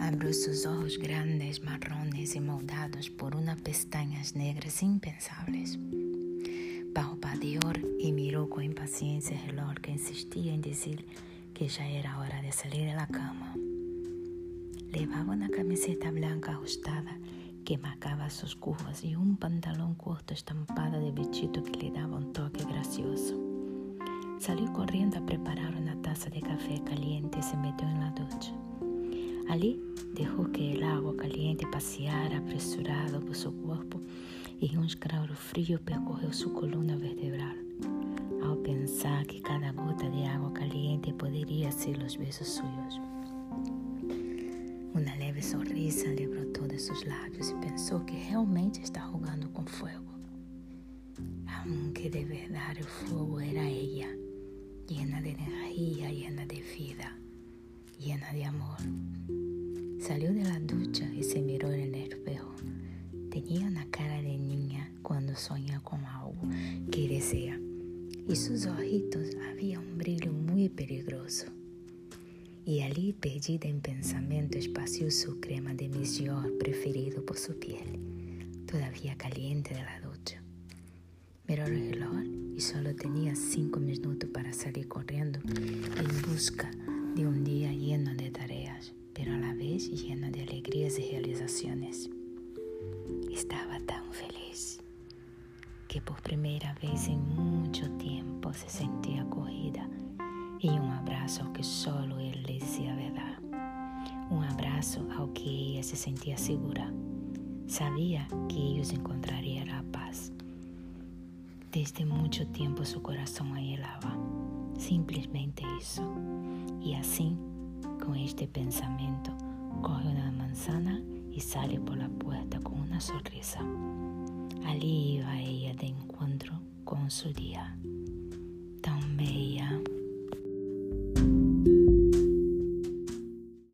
Abrió sus ojos grandes, marrones y moldados por unas pestañas negras impensables. Parpadeó y miró con impaciencia el reloj que insistía en decir que ya era hora de salir de la cama. Llevaba una camiseta blanca ajustada que marcaba sus curvas y un pantalón corto estampado de bichito que le daba un toque gracioso. Salió corriendo a preparar una taza de café caliente y se metió en la ducha. Allí dejó que el agua caliente paseara apresurado por su cuerpo y un frío percorrió su columna vertebral. Al pensar que cada gota de agua caliente podría ser los besos suyos. Una leve sonrisa le brotó de sus labios y pensó que realmente está jugando con fuego. Aunque de verdad el fuego era ella, llena de energía, llena de vida, llena de amor. Salió de la ducha y se miró en el espejo. Tenía una cara de niña cuando sueña con algo que desea, y sus ojitos había un brillo muy peligroso y allí perdida en pensamiento espació su crema de misión preferido por su piel, todavía caliente de la ducha. Miró el reloj y solo tenía cinco minutos para salir corriendo en busca de un día lleno de tareas, pero a la vez lleno de alegrías y realizaciones. Estaba tan feliz que por primera vez en mucho tiempo se sentía acogida y un abrazo que solo él le decía verdad. Un abrazo al que ella se sentía segura. Sabía que ellos encontrarían la paz. Desde mucho tiempo su corazón anhelaba simplemente eso. Y así, con este pensamiento, coge una manzana y sale por la puerta con una sonrisa. Allí iba ella de encuentro con su día, tan bella